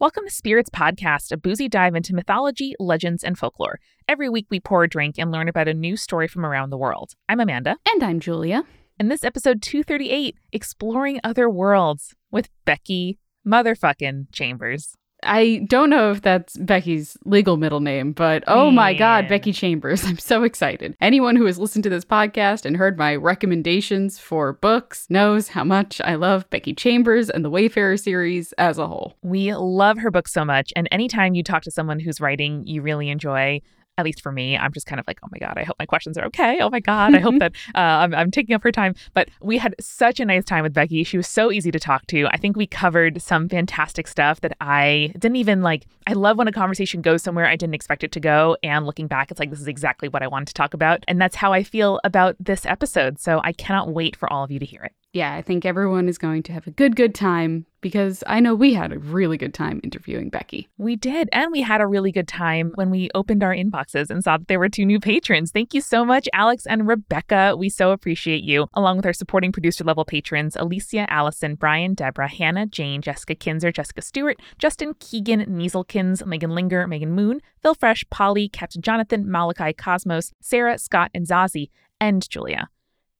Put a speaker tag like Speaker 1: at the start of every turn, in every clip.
Speaker 1: Welcome to Spirits Podcast, a boozy dive into mythology, legends, and folklore. Every week we pour a drink and learn about a new story from around the world. I'm Amanda.
Speaker 2: And I'm Julia.
Speaker 1: And this episode 238, Exploring Other Worlds with Becky motherfucking Chambers.
Speaker 2: I don't know if that's Becky's legal middle name, but oh my God, Becky Chambers. I'm so excited. Anyone who has listened to this podcast and heard my recommendations for books knows how much I love Becky Chambers and the Wayfarer series as a whole.
Speaker 1: We love her books so much. And anytime you talk to someone who's writing you really enjoy, at least for me, I'm just kind of like, oh my God, I hope my questions are okay. Oh my God, I hope that uh, I'm, I'm taking up her time. But we had such a nice time with Becky. She was so easy to talk to. I think we covered some fantastic stuff that I didn't even like. I love when a conversation goes somewhere I didn't expect it to go. And looking back, it's like, this is exactly what I wanted to talk about. And that's how I feel about this episode. So I cannot wait for all of you to hear it
Speaker 2: yeah, I think everyone is going to have a good, good time because I know we had a really good time interviewing Becky.
Speaker 1: We did. And we had a really good time when we opened our inboxes and saw that there were two new patrons. Thank you so much, Alex and Rebecca. We so appreciate you, along with our supporting producer level patrons Alicia, Allison, Brian, Deborah, Hannah, Jane, Jessica Kinzer, Jessica Stewart, Justin Keegan, Nieselkins, Megan Linger, Megan Moon, Phil Fresh, Polly, Captain Jonathan, Malachi, Cosmos, Sarah, Scott, and Zazie, and Julia.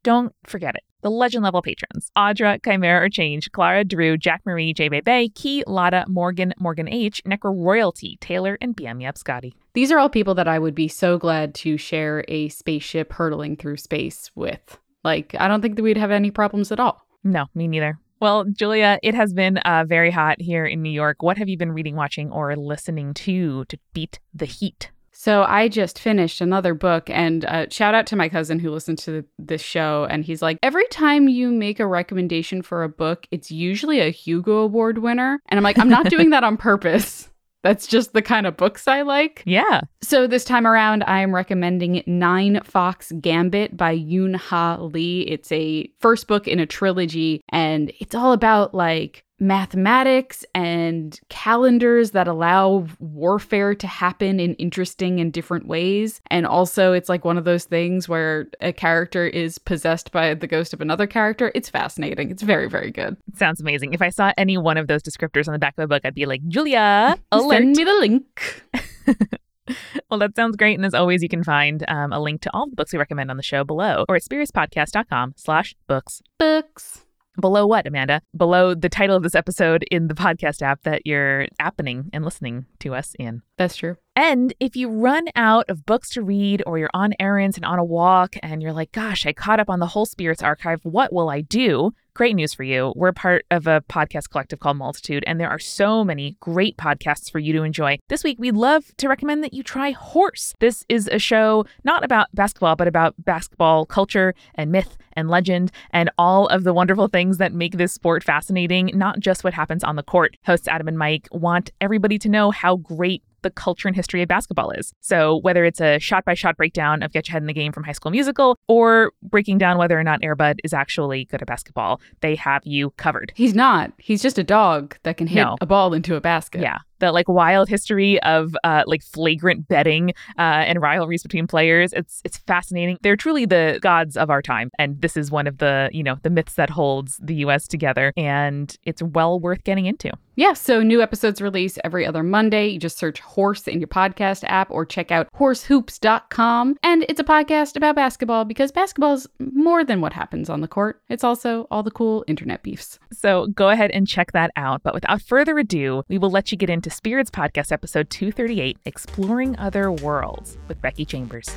Speaker 1: Don't forget it the legend level patrons Audra, Chimera or Change, Clara, Drew, Jack Marie, J. Bay, Key, Lotta, Morgan, Morgan H, Necro Royalty, Taylor, and BM Yep Scotty.
Speaker 2: These are all people that I would be so glad to share a spaceship hurtling through space with. Like, I don't think that we'd have any problems at all.
Speaker 1: No, me neither. Well, Julia, it has been uh, very hot here in New York. What have you been reading, watching, or listening to to beat the heat?
Speaker 2: So I just finished another book, and uh, shout out to my cousin who listened to this show, and he's like, every time you make a recommendation for a book, it's usually a Hugo Award winner, and I'm like, I'm not doing that on purpose. That's just the kind of books I like.
Speaker 1: Yeah.
Speaker 2: So this time around, I am recommending Ninefox Gambit by Yoon Ha Lee. It's a first book in a trilogy, and it's all about like mathematics and calendars that allow warfare to happen in interesting and different ways. And also, it's like one of those things where a character is possessed by the ghost of another character. It's fascinating. It's very, very good.
Speaker 1: It sounds amazing. If I saw any one of those descriptors on the back of the book, I'd be like, Julia,
Speaker 2: alert. send me the link.
Speaker 1: well, that sounds great. And as always, you can find um, a link to all the books we recommend on the show below or at spiritspodcast.com slash books.
Speaker 2: Books.
Speaker 1: Below what, Amanda? Below the title of this episode in the podcast app that you're appening and listening to us in.
Speaker 2: That's true.
Speaker 1: And if you run out of books to read or you're on errands and on a walk and you're like, gosh, I caught up on the whole Spirits archive, what will I do? Great news for you. We're part of a podcast collective called Multitude, and there are so many great podcasts for you to enjoy. This week, we'd love to recommend that you try Horse. This is a show not about basketball, but about basketball culture and myth and legend and all of the wonderful things that make this sport fascinating, not just what happens on the court. Hosts Adam and Mike want everybody to know how great the culture and history of basketball is. So, whether it's a shot by shot breakdown of Get Your Head in the Game from High School Musical or breaking down whether or not Airbud is actually good at basketball, they have you covered.
Speaker 2: He's not. He's just a dog that can hit
Speaker 1: no.
Speaker 2: a ball into a basket.
Speaker 1: Yeah the like wild history of uh, like flagrant betting uh, and rivalries between players. It's it's fascinating. They're truly the gods of our time, and this is one of the you know the myths that holds the U.S. together, and it's well worth getting into.
Speaker 2: Yeah, so new episodes release every other Monday. You just search Horse in your podcast app or check out horsehoops.com. And it's a podcast about basketball because basketball is more than what happens on the court, it's also all the cool internet beefs.
Speaker 1: So go ahead and check that out. But without further ado, we will let you get into Spirits Podcast, episode 238 Exploring Other Worlds with Becky Chambers.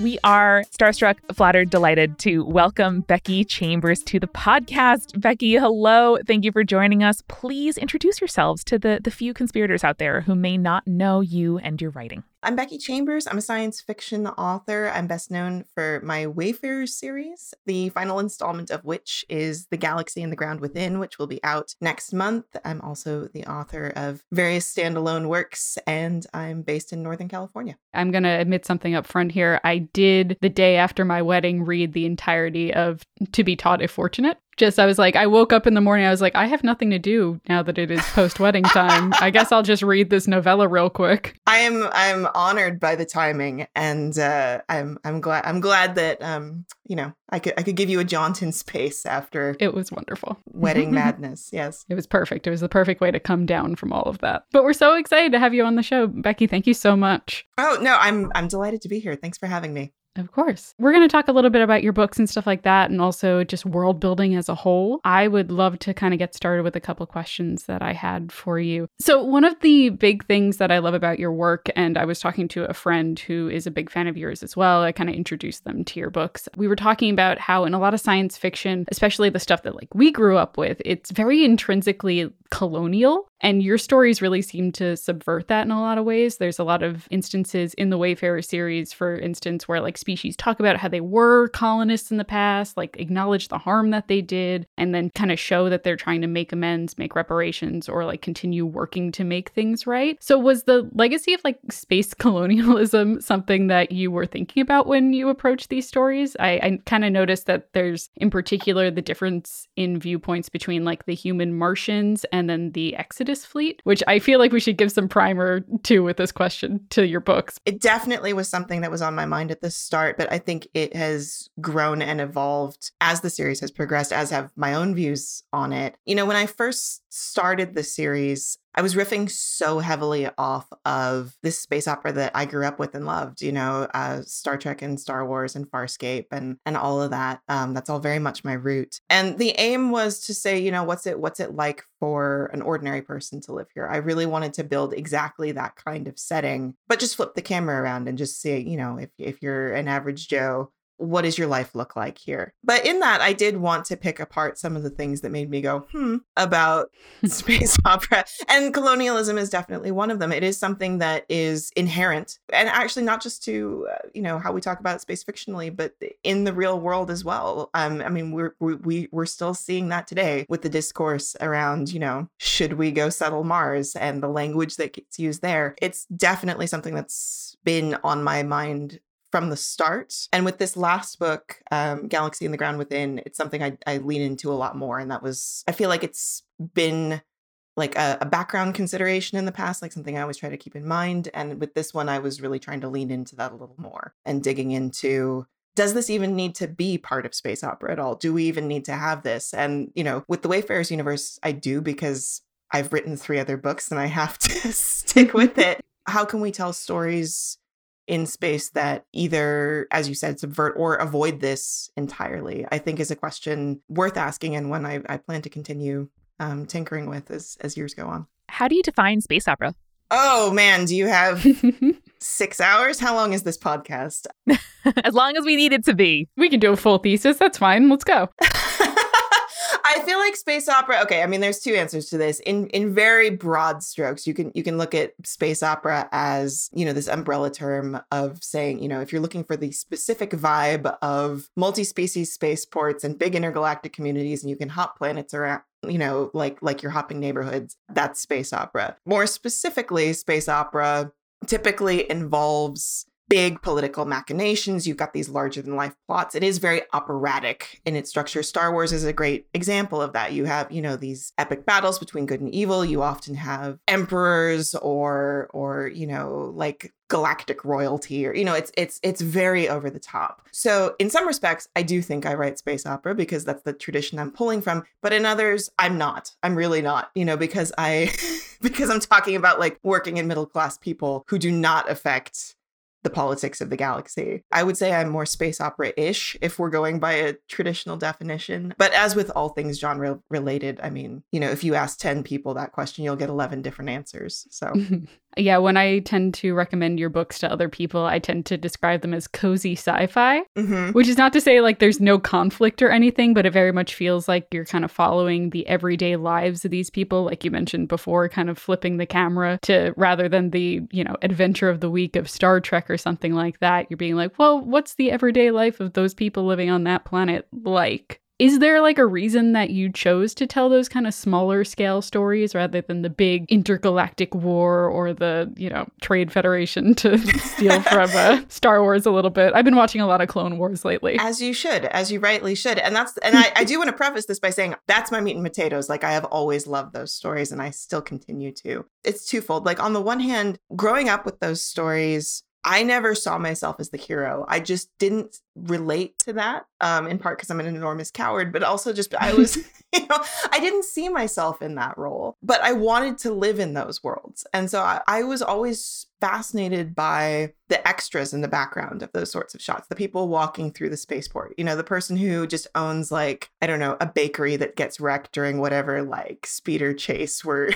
Speaker 1: We are starstruck, flattered, delighted to welcome Becky Chambers to the podcast. Becky, hello. Thank you for joining us. Please introduce yourselves to the, the few conspirators out there who may not know you and your writing.
Speaker 3: I'm Becky Chambers. I'm a science fiction author. I'm best known for my Wayfarers series, the final installment of which is The Galaxy and the Ground Within, which will be out next month. I'm also the author of various standalone works, and I'm based in Northern California.
Speaker 2: I'm going to admit something up front here. I did, the day after my wedding, read the entirety of To Be Taught If Fortunate Just, I was like, I woke up in the morning, I was like, I have nothing to do now that it is post wedding time. I guess I'll just read this novella real quick.
Speaker 3: I am I'm honored by the timing, and uh, I'm I'm glad I'm glad that um you know I could I could give you a Jaunton space after
Speaker 2: It was wonderful.
Speaker 3: wedding madness. Yes.
Speaker 2: It was perfect. It was the perfect way to come down from all of that. But we're so excited to have you on the show. Becky, thank you so much.
Speaker 3: Oh no, I'm I'm delighted to be here. Thanks for having me.
Speaker 2: Of course. We're going to talk a little bit about your books and stuff like that, and also just world building as a whole. I would love to kind of get started with a couple questions that I had for you. So, one of the big things that I love about your work, and I was talking to a friend who is a big fan of yours as well, I kind of introduced them to your books. We were talking about how, in a lot of science fiction, especially the stuff that like we grew up with, it's very intrinsically colonial and your stories really seem to subvert that in a lot of ways. There's a lot of instances in the Wayfarer series, for instance, where like species talk about how they were colonists in the past, like acknowledge the harm that they did, and then kind of show that they're trying to make amends, make reparations, or like continue working to make things right. So, was the legacy of like space colonialism something that you were thinking about when you approached these stories? I, I kind of noticed that there's, in particular, the difference in viewpoints between like the human Martians and then the Exodus fleet, which I feel like we should give some primer to with this question to your books.
Speaker 3: It definitely was something that was on my mind at the start, but I think it has grown and evolved as the series has progressed, as have my own views on it. You know, when I first started the series, I was riffing so heavily off of this space opera that I grew up with and loved, you know, uh, Star Trek and Star Wars and Farscape and and all of that. Um, that's all very much my root. And the aim was to say, you know, what's it what's it like for an ordinary person to live here? I really wanted to build exactly that kind of setting, but just flip the camera around and just see, you know, if if you're an average Joe what does your life look like here? But in that, I did want to pick apart some of the things that made me go, hmm, about space opera. And colonialism is definitely one of them. It is something that is inherent, and actually not just to, uh, you know, how we talk about space fictionally, but in the real world as well. Um, I mean, we're, we, we're still seeing that today with the discourse around, you know, should we go settle Mars and the language that gets used there. It's definitely something that's been on my mind from the start. And with this last book, um, Galaxy and the Ground Within, it's something I, I lean into a lot more. And that was, I feel like it's been like a, a, background consideration in the past, like something I always try to keep in mind. And with this one, I was really trying to lean into that a little more and digging into does this even need to be part of space opera at all? Do we even need to have this? And, you know, with the Wayfarers universe, I do because I've written three other books and I have to stick with it. How can we tell stories in space that either, as you said, subvert or avoid this entirely, I think is a question worth asking and one I, I plan to continue um, tinkering with as, as years go on.
Speaker 1: How do you define space opera?
Speaker 3: Oh man, do you have six hours? How long is this podcast?
Speaker 1: as long as we need it to be.
Speaker 2: We can do a full thesis. That's fine. Let's go.
Speaker 3: I feel like space opera. Okay, I mean, there's two answers to this. In in very broad strokes, you can you can look at space opera as you know this umbrella term of saying you know if you're looking for the specific vibe of multi-species spaceports and big intergalactic communities, and you can hop planets around you know like like you're hopping neighborhoods that's space opera more specifically space opera typically involves big political machinations. You've got these larger than life plots. It is very operatic in its structure. Star Wars is a great example of that. You have, you know, these epic battles between good and evil. You often have emperors or or, you know, like galactic royalty or you know it's it's it's very over the top so in some respects i do think i write space opera because that's the tradition i'm pulling from but in others i'm not i'm really not you know because i because i'm talking about like working in middle class people who do not affect the politics of the galaxy. I would say I'm more space opera ish if we're going by a traditional definition. But as with all things genre related, I mean, you know, if you ask 10 people that question, you'll get 11 different answers. So
Speaker 2: yeah, when I tend to recommend your books to other people, I tend to describe them as cozy sci fi, mm-hmm. which is not to say like there's no conflict or anything, but it very much feels like you're kind of following the everyday lives of these people, like you mentioned before, kind of flipping the camera to rather than the, you know, adventure of the week of Star Trek or something like that. You're being like, well, what's the everyday life of those people living on that planet like? Is there like a reason that you chose to tell those kind of smaller scale stories rather than the big intergalactic war or the, you know, Trade Federation to steal from uh, Star Wars a little bit? I've been watching a lot of Clone Wars lately.
Speaker 3: As you should, as you rightly should. And that's, and I, I do want to preface this by saying that's my meat and potatoes. Like I have always loved those stories and I still continue to. It's twofold. Like on the one hand, growing up with those stories, I never saw myself as the hero. I just didn't relate to that, um, in part because I'm an enormous coward, but also just I was, you know, I didn't see myself in that role, but I wanted to live in those worlds. And so I, I was always fascinated by the extras in the background of those sorts of shots the people walking through the spaceport you know the person who just owns like i don't know a bakery that gets wrecked during whatever like speeder chase we're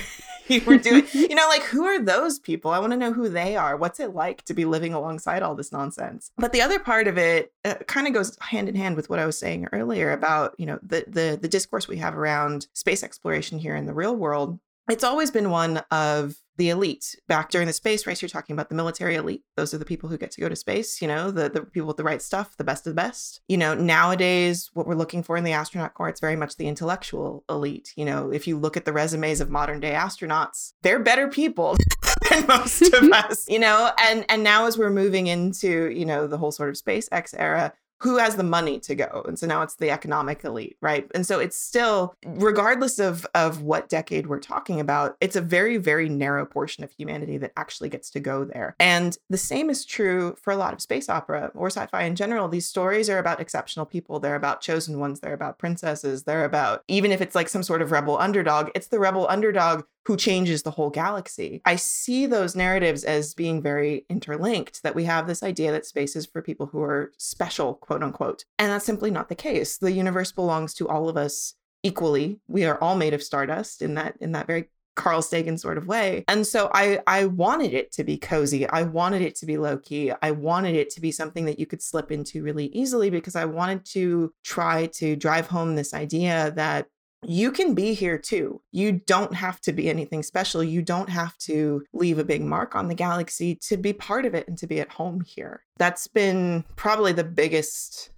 Speaker 3: we're doing. You know like who are those people? I want to know who they are. What's it like to be living alongside all this nonsense? But the other part of it uh, kind of goes hand in hand with what i was saying earlier about you know the the the discourse we have around space exploration here in the real world it's always been one of the elite. Back during the space race, you're talking about the military elite. Those are the people who get to go to space, you know, the, the people with the right stuff, the best of the best. You know, nowadays, what we're looking for in the astronaut corps, it's very much the intellectual elite. You know, if you look at the resumes of modern day astronauts, they're better people than most of mm-hmm. us, you know, and and now as we're moving into, you know, the whole sort of SpaceX era, who has the money to go? And so now it's the economic elite right? And so it's still regardless of of what decade we're talking about it's a very very narrow portion of humanity that actually gets to go there. And the same is true for a lot of space opera or sci-fi in general. These stories are about exceptional people. They're about chosen ones. They're about princesses. They're about even if it's like some sort of rebel underdog it's the rebel underdog who changes the whole galaxy. I see those narratives as being very interlinked, that we have this idea that space is for people who are special, quote unquote. And that's simply not the case. The universe belongs to all of us equally. We are all made of stardust in that in that very Carl Sagan sort of way. And so I I wanted it to be cozy. I wanted it to be low key. I wanted it to be something that you could slip into really easily because I wanted to try to drive home this idea that you can be here too. You don't have to be anything special. You don't have to leave a big mark on the galaxy to be part of it and to be at home here. That's been probably the biggest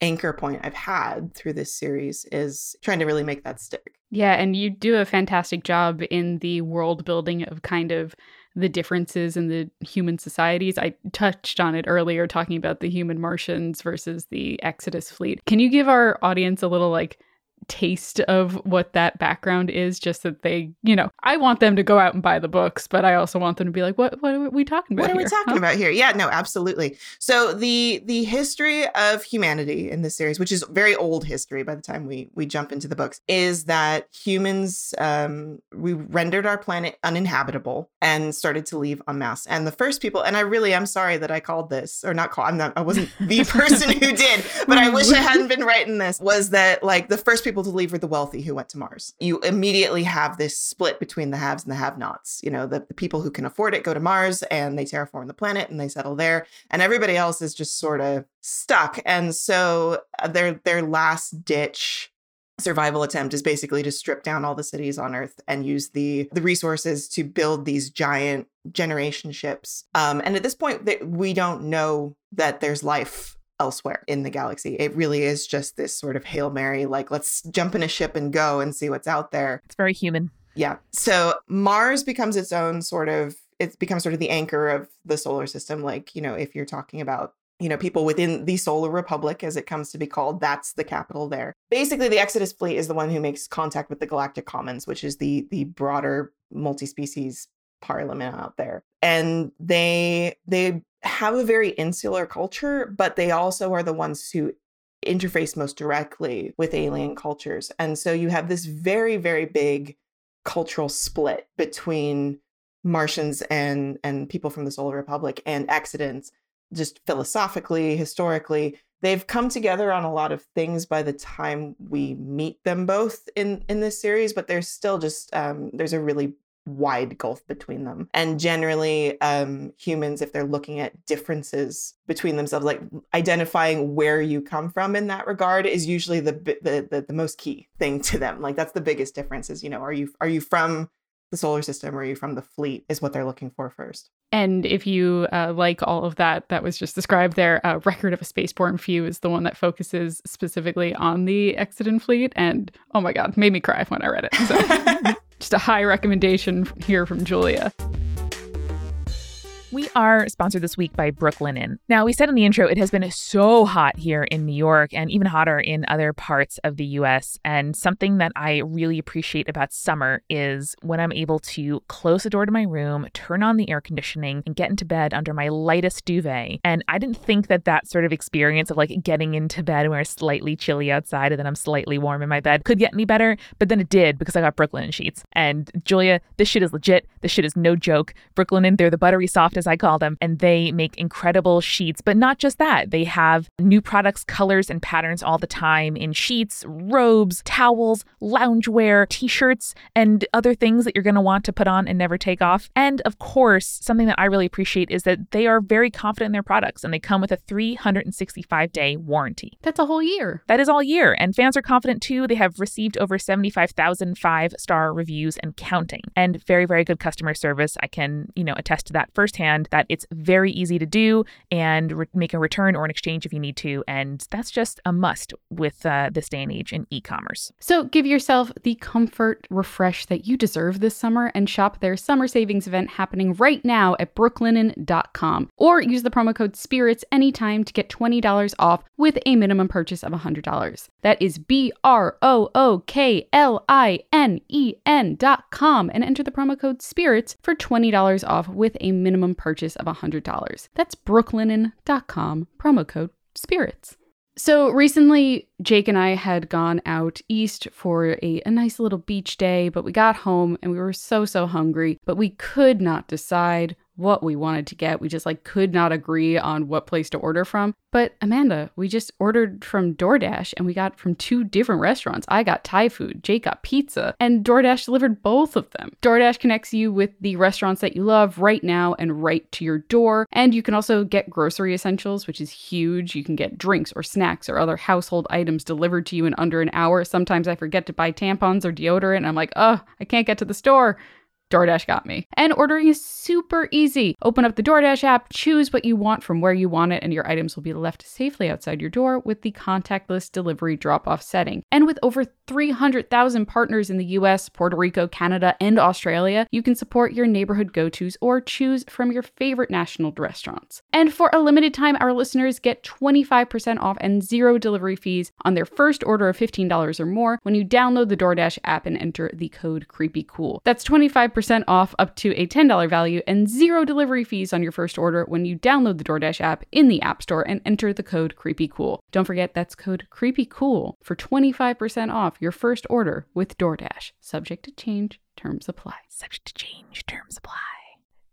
Speaker 3: anchor point I've had through this series is trying to really make that stick.
Speaker 2: Yeah, and you do a fantastic job in the world building of kind of the differences in the human societies. I touched on it earlier talking about the human Martians versus the Exodus fleet. Can you give our audience a little like taste of what that background is just that they you know i want them to go out and buy the books but i also want them to be like what what are we talking about
Speaker 3: what are
Speaker 2: here?
Speaker 3: we talking huh? about here yeah no absolutely so the the history of humanity in this series which is very old history by the time we we jump into the books is that humans um we rendered our planet uninhabitable and started to leave en masse and the first people and i really am sorry that i called this or not call i'm not i wasn't the person who did but i wish i hadn't been writing this was that like the first people people to leave were the wealthy who went to Mars. You immediately have this split between the haves and the have nots. You know, the, the people who can afford it go to Mars and they terraform the planet and they settle there. And everybody else is just sort of stuck. And so uh, their their last ditch survival attempt is basically to strip down all the cities on earth and use the the resources to build these giant generation ships um, and at this point we don't know that there's life elsewhere in the galaxy. It really is just this sort of Hail Mary, like, let's jump in a ship and go and see what's out there.
Speaker 1: It's very human.
Speaker 3: Yeah. So Mars becomes its own sort of, it becomes sort of the anchor of the solar system. Like, you know, if you're talking about you know, people within the Solar Republic, as it comes to be called, that's the capital there. Basically, the Exodus fleet is the one who makes contact with the Galactic Commons, which is the the broader multi-species parliament out there. And they they have a very insular culture, but they also are the ones who interface most directly with alien cultures. And so you have this very, very big cultural split between Martians and and people from the Solar Republic and Exodans, just philosophically, historically. They've come together on a lot of things by the time we meet them both in in this series, but there's still just um, there's a really wide gulf between them. And generally, um, humans, if they're looking at differences between themselves, like identifying where you come from in that regard, is usually the the the, the most key thing to them. Like that's the biggest difference. Is you know, are you are you from the solar system or are you from the fleet? Is what they're looking for first.
Speaker 2: And if you uh, like all of that that was just described there, uh, Record of a Spaceborne Few is the one that focuses specifically on the Exodus fleet. And oh my God, made me cry when I read it. So just a high recommendation here from Julia.
Speaker 1: We are sponsored this week by Brooklinen. Now, we said in the intro, it has been so hot here in New York and even hotter in other parts of the US. And something that I really appreciate about summer is when I'm able to close the door to my room, turn on the air conditioning, and get into bed under my lightest duvet. And I didn't think that that sort of experience of like getting into bed where it's slightly chilly outside and then I'm slightly warm in my bed could get any better. But then it did because I got Brooklinen sheets. And Julia, this shit is legit. This shit is no joke. Brooklinen, they're the buttery soft as I call them, and they make incredible sheets. But not just that, they have new products, colors, and patterns all the time in sheets, robes, towels, loungewear, t shirts, and other things that you're going to want to put on and never take off. And of course, something that I really appreciate is that they are very confident in their products and they come with a 365 day warranty.
Speaker 2: That's a whole year.
Speaker 1: That is all year. And fans are confident too. They have received over 75,000 five star reviews and counting, and very, very good customer service. I can, you know, attest to that firsthand that it's very easy to do and re- make a return or an exchange if you need to. And that's just a must with uh, this day and age in e commerce.
Speaker 2: So give yourself the comfort refresh that you deserve this summer and shop their summer savings event happening right now at brooklinen.com or use the promo code SPIRITS anytime to get $20 off with a minimum purchase of $100. That is B R O O K L I N E N.com and enter the promo code SPIRITS for $20 off with a minimum purchase of $100. That's brooklinen.com, promo code SPIRITS. So recently, Jake and I had gone out east for a, a nice little beach day, but we got home and we were so, so hungry, but we could not decide what we wanted to get. We just like could not agree on what place to order from. But Amanda, we just ordered from DoorDash and we got from two different restaurants. I got Thai food, Jake got pizza, and DoorDash delivered both of them. DoorDash connects you with the restaurants that you love right now and right to your door. And you can also get grocery essentials, which is huge. You can get drinks or snacks or other household items delivered to you in under an hour. Sometimes I forget to buy tampons or deodorant and I'm like, oh, I can't get to the store. DoorDash got me. And ordering is super easy. Open up the DoorDash app, choose what you want from where you want it, and your items will be left safely outside your door with the contactless delivery drop off setting. And with over 300,000 partners in the US, Puerto Rico, Canada, and Australia, you can support your neighborhood go tos or choose from your favorite national restaurants. And for a limited time, our listeners get 25% off and zero delivery fees on their first order of $15 or more when you download the DoorDash app and enter the code CreepyCool. That's 25% percent off up to a $10 value and zero delivery fees on your first order when you download the DoorDash app in the App Store and enter the code CreepyCool. Don't forget that's code CreepyCool for 25% off your first order with DoorDash. Subject to change, terms apply.
Speaker 1: Subject to change, terms apply.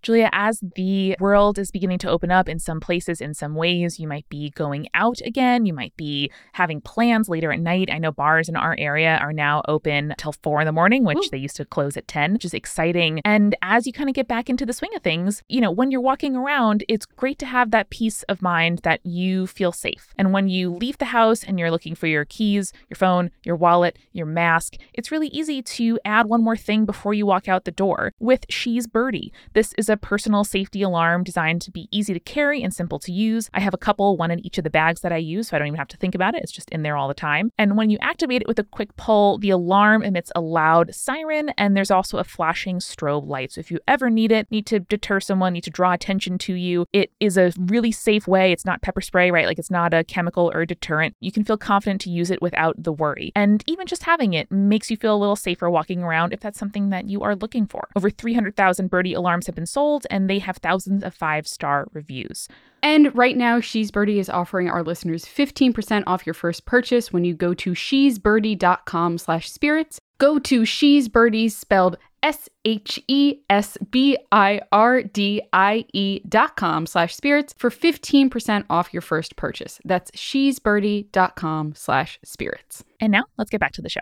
Speaker 1: Julia, as the world is beginning to open up in some places, in some ways, you might be going out again. You might be having plans later at night. I know bars in our area are now open till four in the morning, which Ooh. they used to close at 10, which is exciting. And as you kind of get back into the swing of things, you know, when you're walking around, it's great to have that peace of mind that you feel safe. And when you leave the house and you're looking for your keys, your phone, your wallet, your mask, it's really easy to add one more thing before you walk out the door with She's Birdie. This is a personal safety alarm designed to be easy to carry and simple to use. I have a couple, one in each of the bags that I use, so I don't even have to think about it. It's just in there all the time. And when you activate it with a quick pull, the alarm emits a loud siren, and there's also a flashing strobe light. So if you ever need it, need to deter someone, need to draw attention to you, it is a really safe way. It's not pepper spray, right? Like it's not a chemical or a deterrent. You can feel confident to use it without the worry. And even just having it makes you feel a little safer walking around if that's something that you are looking for. Over 300,000 birdie alarms have been sold and they have thousands of five star reviews.
Speaker 2: And right now, She's Birdie is offering our listeners 15% off your first purchase when you go to shesbirdie.com slash spirits. Go to She's Birdie spelled S-H-E-S-B-I-R-D-I-E dot com slash spirits for 15% off your first purchase. That's shesbirdie.com slash spirits.
Speaker 1: And now let's get back to the show.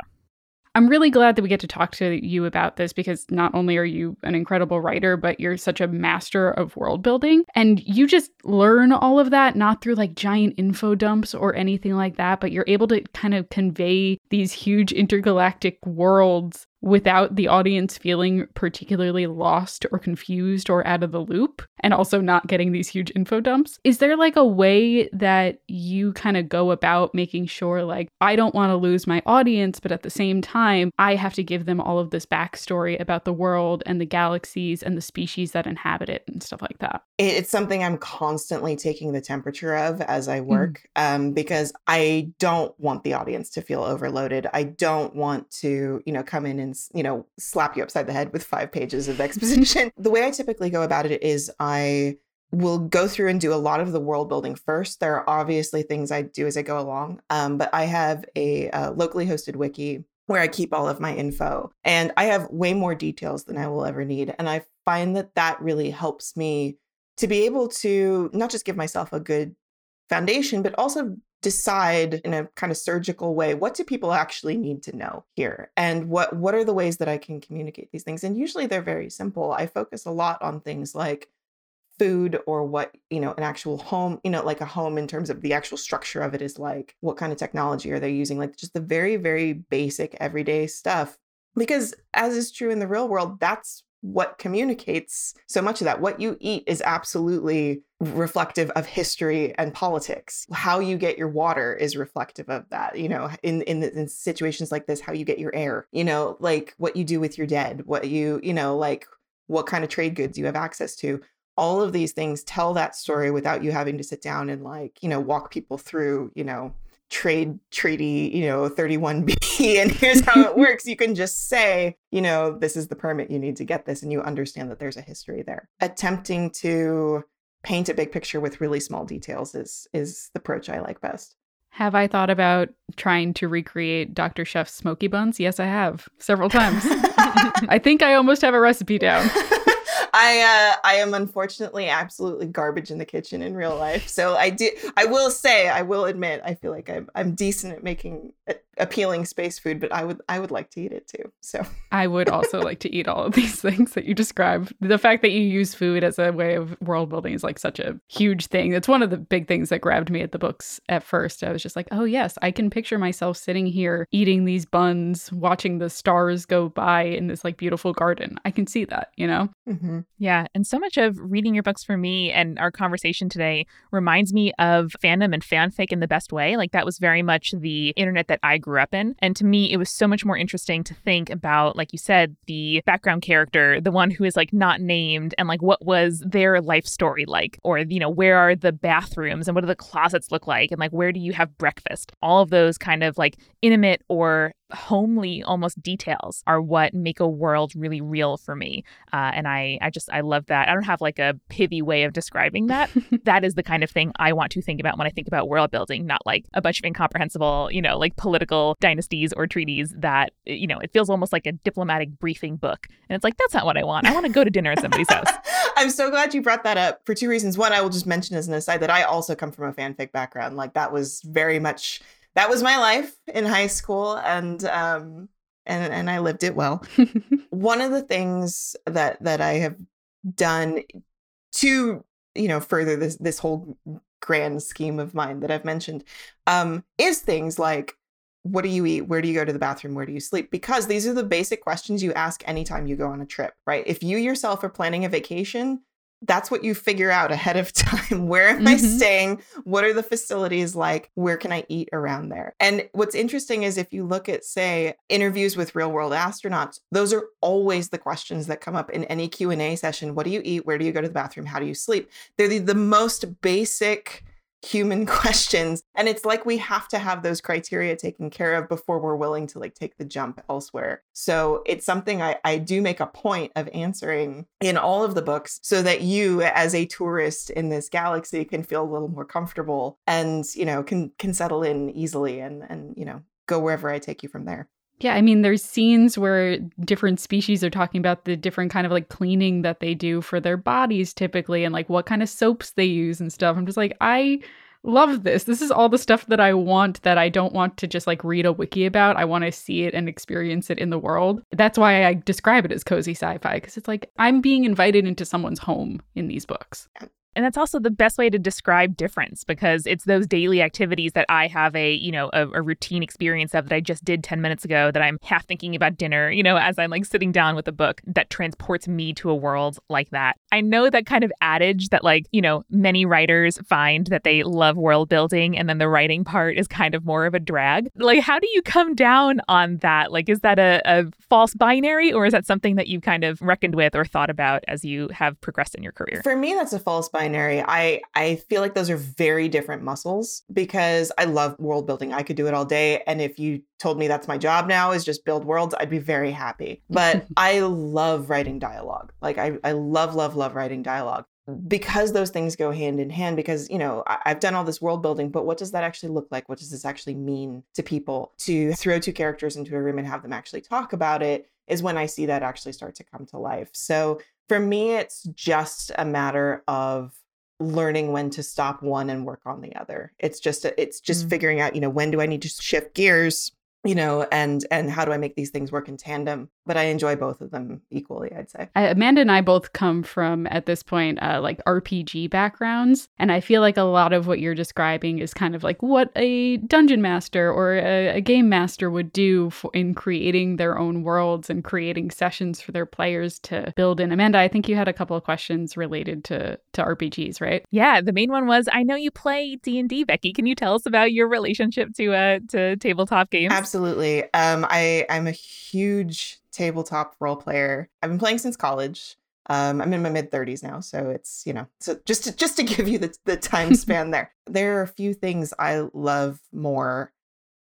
Speaker 2: I'm really glad that we get to talk to you about this because not only are you an incredible writer, but you're such a master of world building. And you just learn all of that, not through like giant info dumps or anything like that, but you're able to kind of convey these huge intergalactic worlds without the audience feeling particularly lost or confused or out of the loop and also not getting these huge info dumps. Is there like a way that you kind of go about making sure like I don't want to lose my audience, but at the same time, I have to give them all of this backstory about the world and the galaxies and the species that inhabit it and stuff like that?
Speaker 3: It's something I'm constantly taking the temperature of as I work mm. um, because I don't want the audience to feel overloaded. I don't want to, you know, come in and and you know slap you upside the head with five pages of exposition. The way i typically go about it is i will go through and do a lot of the world building first. There are obviously things i do as i go along um, but i have a, a locally hosted wiki where i keep all of my info and i have way more details than i will ever need and i find that that really helps me to be able to not just give myself a good foundation but also decide in a kind of surgical way what do people actually need to know here? And what what are the ways that I can communicate these things? And usually they're very simple. I focus a lot on things like food or what you know an actual home you know like a home in terms of the actual structure of it is like what kind of technology are they using? Like just the very very basic everyday stuff. Because as is true in the real world that's what communicates so much of that. What you eat is absolutely reflective of history and politics. How you get your water is reflective of that. You know, in in, in situations like this, how you get your air. You know, like what you do with your dead, what you you know, like what kind of trade goods you have access to. All of these things tell that story without you having to sit down and like you know walk people through you know trade treaty, you know, 31B, and here's how it works. You can just say, you know, this is the permit you need to get this, and you understand that there's a history there. Attempting to paint a big picture with really small details is is the approach I like best.
Speaker 2: Have I thought about trying to recreate Dr. Chef's smoky buns? Yes, I have several times. I think I almost have a recipe down.
Speaker 3: I uh, I am unfortunately absolutely garbage in the kitchen in real life. So I do I will say I will admit I feel like I'm I'm decent at making appealing space food, but I would I would like to eat it too. So
Speaker 2: I would also like to eat all of these things that you described. The fact that you use food as a way of world building is like such a huge thing. It's one of the big things that grabbed me at the books at first. I was just like, oh yes, I can picture myself sitting here eating these buns, watching the stars go by in this like beautiful garden. I can see that, you know?
Speaker 1: Mm-hmm. Yeah, and so much of reading your books for me and our conversation today reminds me of fandom and fanfic in the best way. Like that was very much the internet that I grew up in. And to me, it was so much more interesting to think about, like you said, the background character, the one who is like not named, and like what was their life story like? Or, you know, where are the bathrooms and what do the closets look like? And like, where do you have breakfast? All of those kind of like intimate or homely almost details are what make a world really real for me. Uh, and i i just i love that. I don't have like a pithy way of describing that. That is the kind of thing i want to think about when i think about world building not like a bunch of incomprehensible you know like political dynasties or treaties that you know it feels almost like a diplomatic briefing book. And it's like that's not what i want. I want to go to dinner at somebody's house.
Speaker 3: I'm so glad you brought that up for two reasons. One i will just mention as an aside that i also come from a fanfic background. Like that was very much that was my life in high school and um and and I lived it well. One of the things that that I have done to you know further this this whole grand scheme of mine that I've mentioned um is things like what do you eat? Where do you go to the bathroom? Where do you sleep? Because these are the basic questions you ask anytime you go on a trip, right? If you yourself are planning a vacation, that's what you figure out ahead of time. Where am mm-hmm. I staying? What are the facilities like? Where can I eat around there? And what's interesting is if you look at say interviews with real world astronauts, those are always the questions that come up in any Q&A session. What do you eat? Where do you go to the bathroom? How do you sleep? They're the, the most basic human questions and it's like we have to have those criteria taken care of before we're willing to like take the jump elsewhere. So it's something i, I do make a point of answering in all of the books so that you as a tourist in this galaxy can feel a little more comfortable and you know can can settle in easily and and you know go wherever i take you from there
Speaker 2: yeah, I mean, there's scenes where different species are talking about the different kind of like cleaning that they do for their bodies typically and like what kind of soaps they use and stuff. I'm just like, I love this. This is all the stuff that I want that I don't want to just like read a wiki about. I want to see it and experience it in the world. That's why I describe it as cozy sci fi because it's like I'm being invited into someone's home in these books.
Speaker 1: And that's also the best way to describe difference because it's those daily activities that I have a, you know, a, a, routine experience of that I just did 10 minutes ago that I'm half thinking about dinner, you know, as I'm like sitting down with a book that transports me to a world like that. I know that kind of adage that like, you know, many writers find that they love world building and then the writing part is kind of more of a drag. Like, how do you come down on that? Like, is that a, a false binary or is that something that you've kind of reckoned with or thought about as you have progressed in your career?
Speaker 3: For me, that's a false binary. I I feel like those are very different muscles because I love world building. I could do it all day, and if you told me that's my job now is just build worlds, I'd be very happy. But I love writing dialogue. Like I I love love love writing dialogue because those things go hand in hand because you know I- have done all this world building but what does that actually look like what does this actually mean to people to throw two characters into a room and have them actually talk about it is when i see that actually start to come to life so for me, it's just a matter of learning when to stop one and work on the other. It's just a, it's just mm-hmm. figuring out, you know, when do I need to shift gears you know and and how do i make these things work in tandem but i enjoy both of them equally i'd say.
Speaker 2: Amanda and i both come from at this point uh, like rpg backgrounds and i feel like a lot of what you're describing is kind of like what a dungeon master or a, a game master would do for, in creating their own worlds and creating sessions for their players to build in. Amanda i think you had a couple of questions related to to rpgs right?
Speaker 1: Yeah the main one was i know you play d&d becky. Can you tell us about your relationship to uh to tabletop games?
Speaker 3: Absolutely absolutely. Um, I I'm a huge tabletop role player. I've been playing since college. Um, I'm in my mid 30s now, so it's you know, so just to, just to give you the the time span there. There are a few things I love more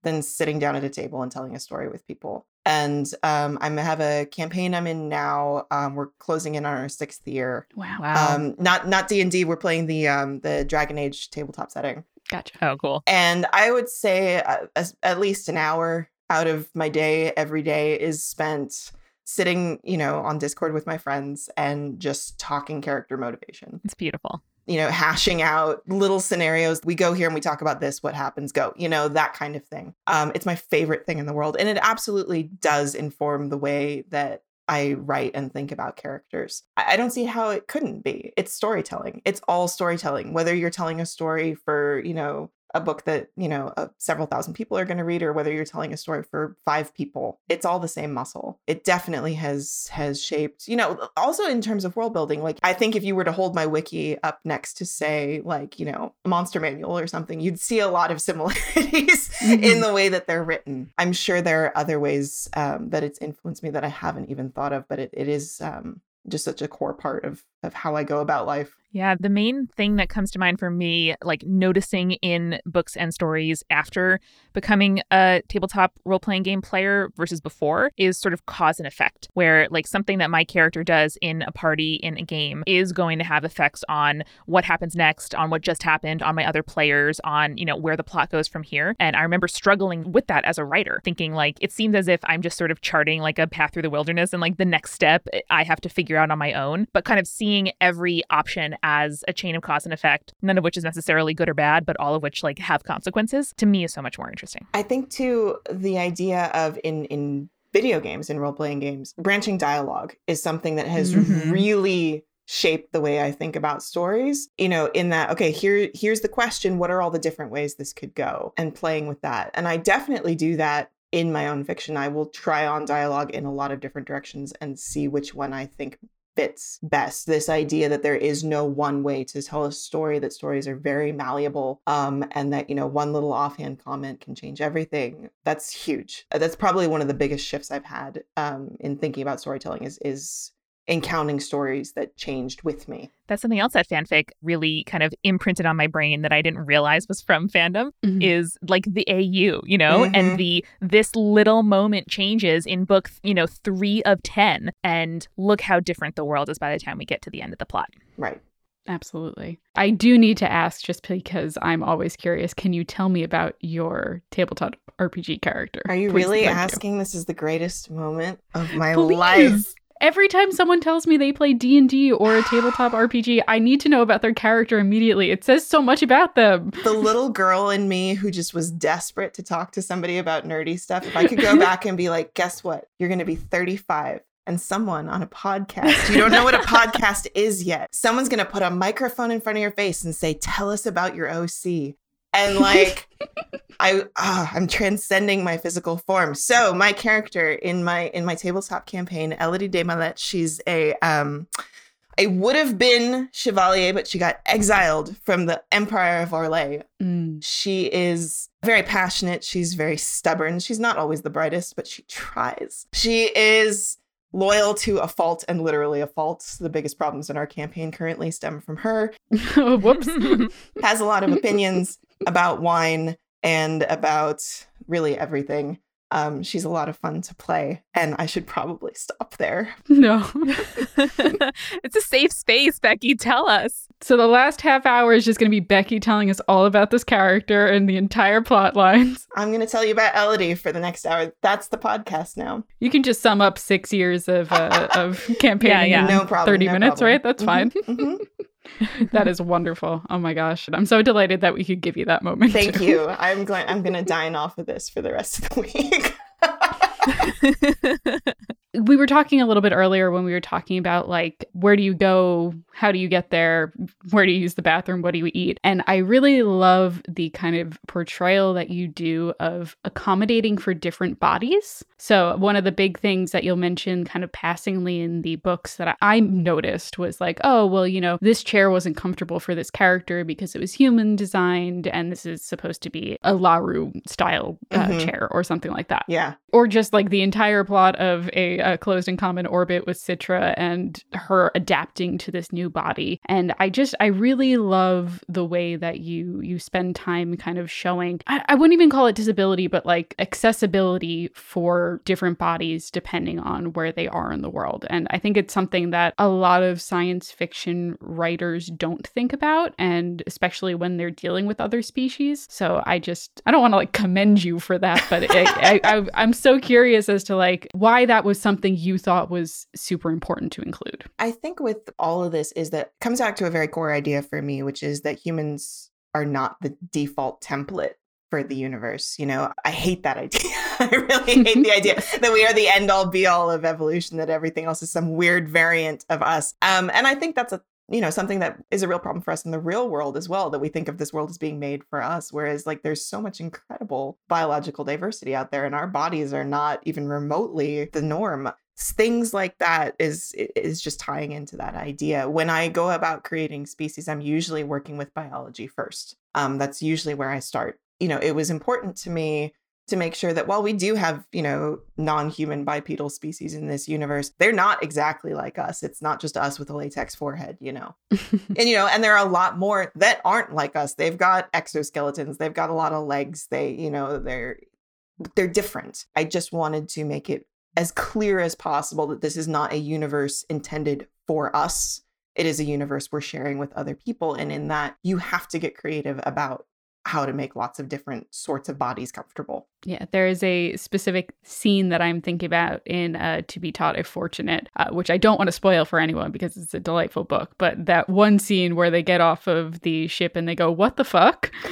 Speaker 3: than sitting down at a table and telling a story with people. And um, I have a campaign I'm in now. Um, we're closing in on our sixth year.
Speaker 2: Wow! wow.
Speaker 3: Um, not not D and D. We're playing the um, the Dragon Age tabletop setting.
Speaker 2: Gotcha.
Speaker 1: Oh, cool.
Speaker 3: And I would say uh, at least an hour out of my day every day is spent sitting, you know, on Discord with my friends and just talking character motivation.
Speaker 1: It's beautiful.
Speaker 3: You know, hashing out little scenarios. We go here and we talk about this, what happens, go, you know, that kind of thing. Um, it's my favorite thing in the world. And it absolutely does inform the way that I write and think about characters. I don't see how it couldn't be. It's storytelling. It's all storytelling. Whether you're telling a story for, you know, a book that you know uh, several thousand people are going to read or whether you're telling a story for five people it's all the same muscle it definitely has has shaped you know also in terms of world building like i think if you were to hold my wiki up next to say like you know a monster manual or something you'd see a lot of similarities mm-hmm. in the way that they're written i'm sure there are other ways um, that it's influenced me that i haven't even thought of but it, it is um, just such a core part of of how I go about life.
Speaker 1: Yeah, the main thing that comes to mind for me, like noticing in books and stories after becoming a tabletop role playing game player versus before, is sort of cause and effect, where like something that my character does in a party in a game is going to have effects on what happens next, on what just happened, on my other players, on, you know, where the plot goes from here. And I remember struggling with that as a writer, thinking like it seems as if I'm just sort of charting like a path through the wilderness and like the next step I have to figure out on my own, but kind of seeing seeing every option as a chain of cause and effect, none of which is necessarily good or bad, but all of which like have consequences, to me is so much more interesting.
Speaker 3: I think too the idea of in in video games and role playing games, branching dialogue is something that has mm-hmm. really shaped the way I think about stories. You know, in that okay, here here's the question, what are all the different ways this could go? And playing with that. And I definitely do that in my own fiction. I will try on dialogue in a lot of different directions and see which one I think fits best this idea that there is no one way to tell a story that stories are very malleable um, and that you know one little offhand comment can change everything that's huge. That's probably one of the biggest shifts i've had um, in thinking about storytelling is is encountering stories that changed with me.
Speaker 1: That's something else that fanfic really kind of imprinted on my brain that I didn't realize was from fandom mm-hmm. is like the AU, you know, mm-hmm. and the this little moment changes in book, you know, 3 of 10 and look how different the world is by the time we get to the end of the plot.
Speaker 3: Right.
Speaker 2: Absolutely. I do need to ask just because I'm always curious. Can you tell me about your tabletop RPG character?
Speaker 3: Are you Please really asking? You. This is the greatest moment of my Please. life
Speaker 2: every time someone tells me they play D&D or a tabletop RPG, I need to know about their character immediately. It says so much about them.
Speaker 3: The little girl in me who just was desperate to talk to somebody about nerdy stuff. If I could go back and be like, "Guess what? You're going to be 35 and someone on a podcast. You don't know what a podcast is yet. Someone's going to put a microphone in front of your face and say, Tell us about your OC. And like, I oh, I'm transcending my physical form. So my character in my in my tabletop campaign, Elodie de Malette, she's a um a would have been chevalier, but she got exiled from the Empire of Orlais.
Speaker 2: Mm.
Speaker 3: She is very passionate. She's very stubborn. She's not always the brightest, but she tries. She is loyal to a fault and literally a fault. The biggest problems in our campaign currently stem from her.
Speaker 2: Whoops.
Speaker 3: Has a lot of opinions about wine and about really everything. Um, she's a lot of fun to play, and I should probably stop there.
Speaker 2: no.
Speaker 1: it's a safe space, Becky. Tell us.
Speaker 2: So the last half hour is just going to be Becky telling us all about this character and the entire plot lines.
Speaker 3: I'm going to tell you about Elodie for the next hour. That's the podcast now.
Speaker 2: You can just sum up six years of uh, of campaigning
Speaker 1: Yeah, yeah.
Speaker 2: in
Speaker 3: No problem.
Speaker 2: 30
Speaker 3: no
Speaker 2: minutes,
Speaker 3: problem.
Speaker 2: right? That's
Speaker 3: Mhm,
Speaker 2: fine.
Speaker 3: mhm.
Speaker 2: that is wonderful. Oh my gosh. I'm so delighted that we could give you that moment.
Speaker 3: Thank
Speaker 2: too.
Speaker 3: you. I'm going. I'm going to dine off of this for the rest of the week.
Speaker 2: we were talking a little bit earlier when we were talking about like where do you go? How do you get there? Where do you use the bathroom? What do you eat? And i really love the kind of portrayal that you do of accommodating for different bodies. So one of the big things that you'll mention kind of passingly in the books that i noticed was like oh well you know this chair wasn't comfortable for this character because it was human designed and this is supposed to be a laru style uh,
Speaker 3: Mhm.
Speaker 2: chair or something like that.
Speaker 3: Yeah.
Speaker 2: or just like the entire plot of a, a closed and common orbit with Sidra and her adapting to this new body. And I just I really love the way that you you spend time kind of showing I, I wouldn't even call it disability, but like accessibility for different bodies depending on where they are in the world. And I think it's something that a lot of science fiction writers don't think about, and especially when they're dealing with other species. So I just I don't want to like commend you for that, but I, I, I, I'm so curious as to like why that was something you thought was super important to include.
Speaker 3: I think with all of this is that comes back to a very core idea for me, which is that humans are not the default template for the universe. You know, I hate that idea. I really hate the idea that we are the end all be all of evolution, that everything else is some weird variant of us. Um, and I think that's a you know something that is a real problem for us in the real world as well that we think of this world as being made for us whereas like there's so much incredible biological diversity out there and our bodies are not even remotely the norm. Things like that is is just tying into that idea. When i go about creating species i'm usually working with biology first. Um, that's usually where i start. You know it was important to me to make sure that while we do have you know non-human bipedal species in this universe they're not exactly like us. It's not just us with a latex forehead you know. And you know and there are a lot more that aren't like us. They've got exoskeletons. They've got a lot of legs. They you know they're they're different. I just wanted to make it as clear as possible that this is not a universe intended for us. It is a universe we're sharing with other people. And in that you have to get creative about how to make lots of different sorts of bodies comfortable
Speaker 2: Yeah, there is a specific scene that I'm thinking about in uh, To Be Taught If Fortunate, uh, which I don't want to spoil for anyone because it's a delightful book. But that one scene where they get off of the ship and they go, What the fuck?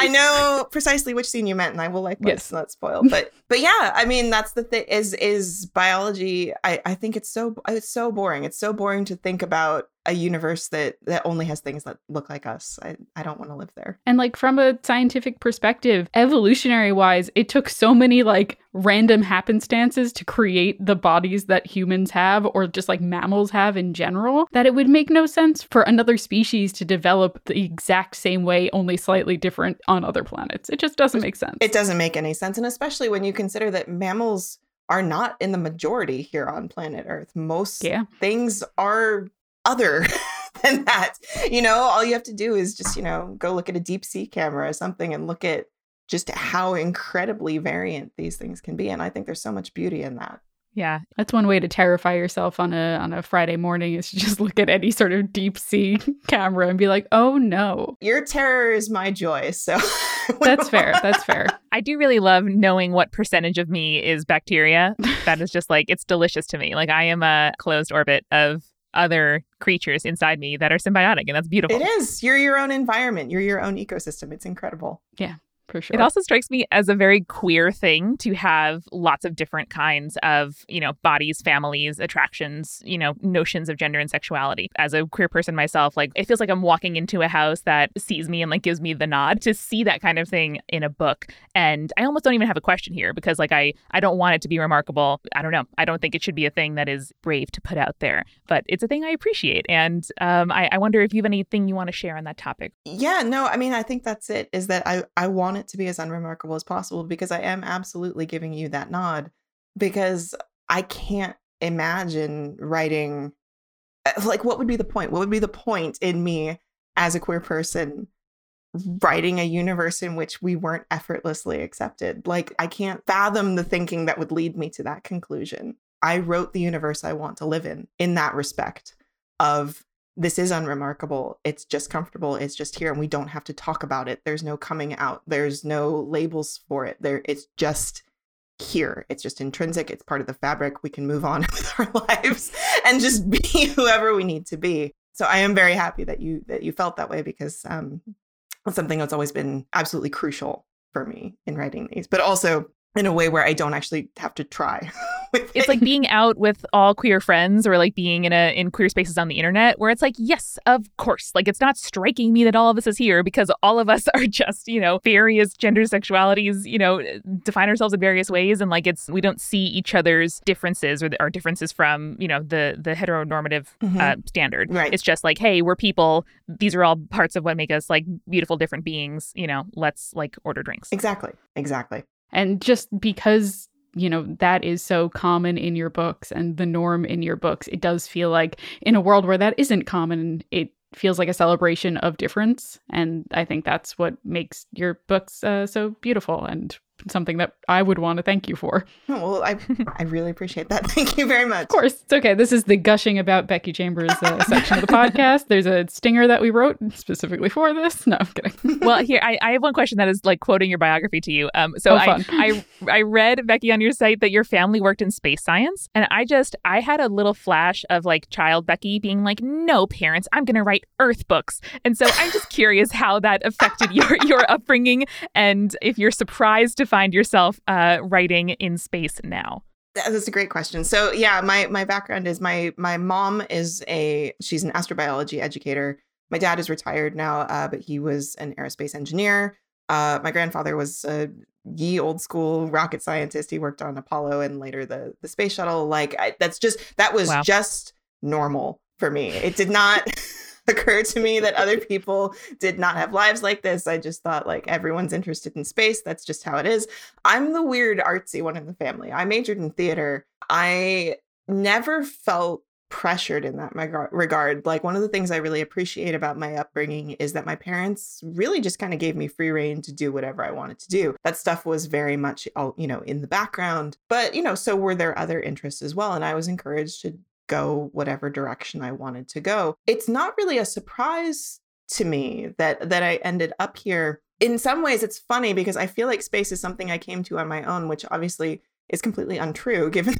Speaker 3: I know precisely which scene you meant, and I will like
Speaker 2: Yes.
Speaker 3: not spoil. But but yeah, I mean that's the thing is is biology. I I think it's so it's so boring. It's so boring to think about a universe that that only has things that look like us. I I don't want to live there.
Speaker 2: And like from a scientific perspective, evolutionary wise, it took so many like random happenstances to create the bodies that humans have or just like mammals have in general that it would make no sense for another species to develop the exact same way, only slightly different on other planets. It just doesn't make sense.
Speaker 3: It doesn't make any sense, and especially when you consider that mammals are not in the majority here on planet Earth. Most
Speaker 2: Yeah.
Speaker 3: things are other than that. You know, all you have to do is just, you know, go look at a deep sea camera or something and look at just how incredibly variant these things can be. And I think there's so much beauty in that.
Speaker 1: Yeah.
Speaker 2: That's one way to terrify yourself on a on a Friday morning is to just look at any sort of deep sea camera and be like, "Oh no."
Speaker 3: Your terror is my joy. So
Speaker 2: That's fair. That's fair.
Speaker 1: I do really love knowing what percentage of me is bacteria. That is just like, it's delicious to me. Like, I am a closed orbit of other creatures inside me that are symbiotic, and that's beautiful.
Speaker 3: It is. You're your own environment. You're your own ecosystem. It's incredible.
Speaker 2: For sure.
Speaker 1: It also strikes me as a very queer thing to have lots of different kinds of, you know, bodies, families, attractions, you know, notions of gender and sexuality. As a queer person myself, like it feels like I'm walking into a house that sees me and like gives me the nod to see that kind of thing in a book. And I almost don't even have a question here because like I I don't want it to be remarkable. I don't know. I don't think it should be a thing that is brave to put out there, but it's a thing I appreciate. And um, I, I wonder if you have anything you want to share on that topic.
Speaker 3: Yeah, no, I mean, I think that's it. Is that I I want it to be as unremarkable as possible because I am absolutely giving you that nod because I can't imagine writing uh, like what would be the point? What would be the point in me as a queer person writing a universe in which we weren't effortlessly accepted? Like I can't fathom the thinking that would lead me to that conclusion. I wrote the universe I want to live in in that respect of this is unremarkable. It's just comfortable. It's just here and we don't have to talk about it. There's no coming out. There's no labels for it. There it's just here. It's just intrinsic. It's part of the fabric. We can move on with our lives and just be whoever we need to be. So I am very happy that you that you felt that way because um it's something that's always been absolutely crucial for me in writing these, but also in a way where I don't actually have to try.
Speaker 1: it's like being out with all queer friends or like being in a in queer spaces on the internet where it's like yes of course. Like it's not striking me that all of us is here because all of us are just you know various gender sexualities you know define ourselves in various ways. And like it's we don't see each other's differences or our differences from you know the the heteronormative mm-hmm. uh, standard.
Speaker 3: Right.
Speaker 1: It's just like hey we're people. These are all parts of what make us like beautiful different beings. You know let's like order drinks.
Speaker 3: Exactly. Exactly
Speaker 2: and just because you know that is so common in your books and the norm in your books it does feel like in a world where that isn't common it feels like a celebration of difference. And i think that's what makes your books uh, so beautiful and something that I would want to thank you for.
Speaker 3: Well, I I really appreciate that. Thank you very much.
Speaker 2: Of course, it's okay. This is the gushing about Becky Chambers uh, section of the podcast. There's a stinger that we wrote specifically for this. No, I'm kidding.
Speaker 1: well, here I, I have one question that is like quoting your biography to you. Um, so oh, I, I I read Becky on your site that your family worked in space science, and I just I had a little flash of like child Becky being like, "No, parents, I'm going to write Earth books," and so I'm just curious how that affected your your upbringing, and if you're surprised to find yourself uh, writing in space now?
Speaker 3: That's a great question. So yeah, my my background is my my mom is a she's an astrobiology educator. My dad is retired now, uh, but he was an aerospace engineer. Uh, my grandfather was a ye old school rocket scientist. He worked on Apollo and later the the space shuttle. Like I, that's just that was wow. just normal for me. It did not. occur to me that other people did not have lives like this. I just thought like everyone's interested in space. That's just how it is. I'm the weird artsy one in the family. I majored in theater. I never felt pressured in that regard. Like one of the things I really appreciate about my upbringing is that my parents really just kind of gave me free reign to do whatever I wanted to do. That stuff was very much all you know in the background, but you know so were there other interests as well and I was encouraged to go whatever direction I wanted to go. It's not really a surprise to me that that I ended up here. In some ways it's funny because I feel like space is something I came to on my own, which obviously is completely untrue given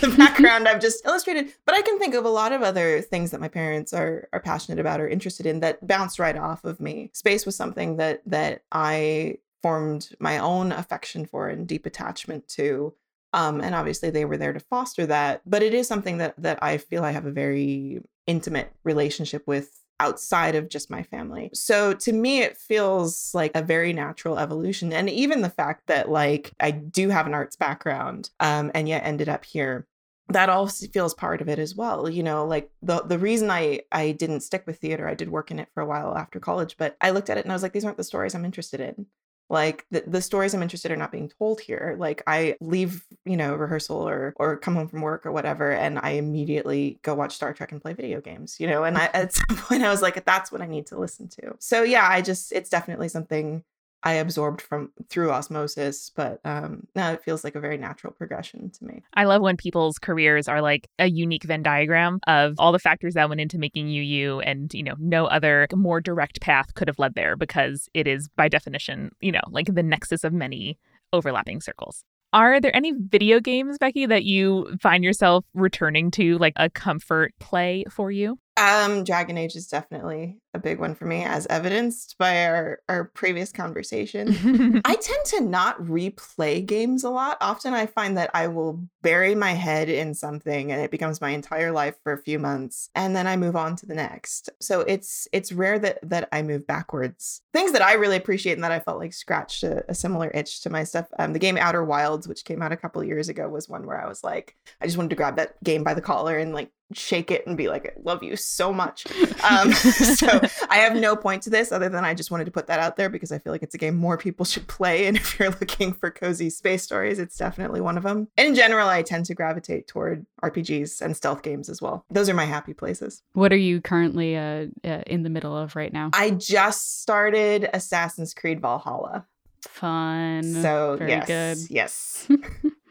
Speaker 3: the background I've just illustrated. But I can think of a lot of other things that my parents are are passionate about or interested in that bounced right off of me. Space was something that that I formed my own affection for and deep attachment to um, and obviously they were there to foster that. But it is something that that I feel I have a very intimate relationship with outside of just my family. So to me it feels like a very natural evolution and even the fact that like I do have an arts background um and yet ended up here that all feels part of it as well you know like the the reason i i didn't stick with theater i did work in it for a while after college but i looked at it and i was like these aren't the stories i'm interested in like the, the stories i'm interested in are not being told here like i leave you know rehearsal or or come home from work or whatever and i immediately go watch star trek and play video games you know and I, at some point i was like that's what i need to listen to. So yeah i just it's definitely something I absorbed from through osmosis, but um, now it feels like a very natural progression to me.
Speaker 1: I love when people's careers are like a unique Venn diagram of all the factors that went into making you you, and you know, no other more direct path could have led there because it is by definition, you know, like the nexus of many overlapping circles. Are there any video games, Becky, that you find yourself returning to, like a comfort play for you?
Speaker 3: Um, Dragon Age is definitely a big one for me, as evidenced by our, our previous conversation. I tend to not replay games a lot. Often I find that I will bury my head in something and it becomes my entire life for a few months and then I move on to the next. So it's it's rare that that I move backwards. Things that I really appreciate and that I felt like scratched a, a similar itch to my stuff. Um, the game Outer Wilds, which came out a couple years ago, was one where I was like, I just wanted to grab that game by the collar and like shake it and be like, I love you so much. Um, so I have no point to this other than I just wanted to put that out there because I feel like it's a game more people should play. And if you're looking for cozy space stories, it's definitely one of them. In general, I tend to gravitate toward RPGs and stealth games as well. Those are my happy places.
Speaker 2: What are you currently uh, uh, in the middle of right now?
Speaker 3: I just started Assassin's Creed Valhalla.
Speaker 2: Fun.
Speaker 3: So
Speaker 2: Very
Speaker 3: yes,
Speaker 2: good.
Speaker 3: yes,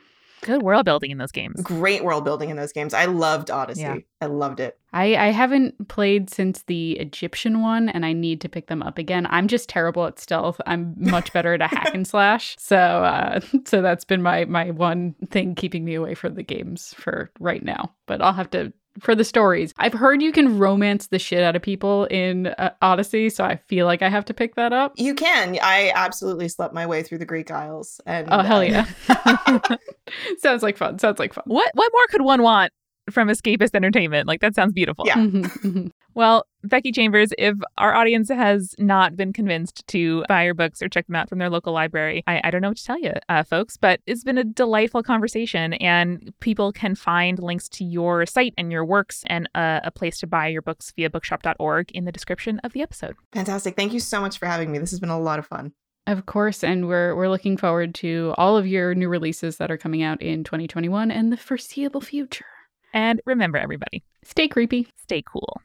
Speaker 1: Good world building in those games.
Speaker 3: great world building in those games. I loved Odyssey.
Speaker 1: Yeah.
Speaker 3: I loved it.
Speaker 2: I, I haven't played since the Egyptian one, and I need to pick them up again. I'm just terrible at stealth. I'm much better at a hack and slash. So uh, so that's been my my one thing keeping me away from the games for right now. But I'll have to for the stories. I've heard you can romance the shit out of people in uh, Odyssey, so I feel like I have to pick that up.
Speaker 3: You can. I absolutely slept my way through the Greek Isles. And
Speaker 2: Oh hell yeah! Sounds like fun. Sounds like fun.
Speaker 1: What what more could one want from escapist entertainment? Like that sounds beautiful.
Speaker 3: Yeah.
Speaker 2: Mhm, mhm.
Speaker 1: Well, Becky Chambers, if our audience has not been convinced to buy your books or check them out from their local library, I, I don't know what to tell you, uh, folks, but it's been a delightful conversation, and people can find links to your site and your works and uh, a place to buy your books via bookshop.org in the description of the episode.
Speaker 3: Fantastic. Thank you so much for having me. This has been a lot of fun.
Speaker 2: Of course, and we're we're looking forward to all of your new releases that are coming out in 2021 and the foreseeable future.
Speaker 1: And remember, everybody,
Speaker 2: Stay creepy.
Speaker 1: stay cool.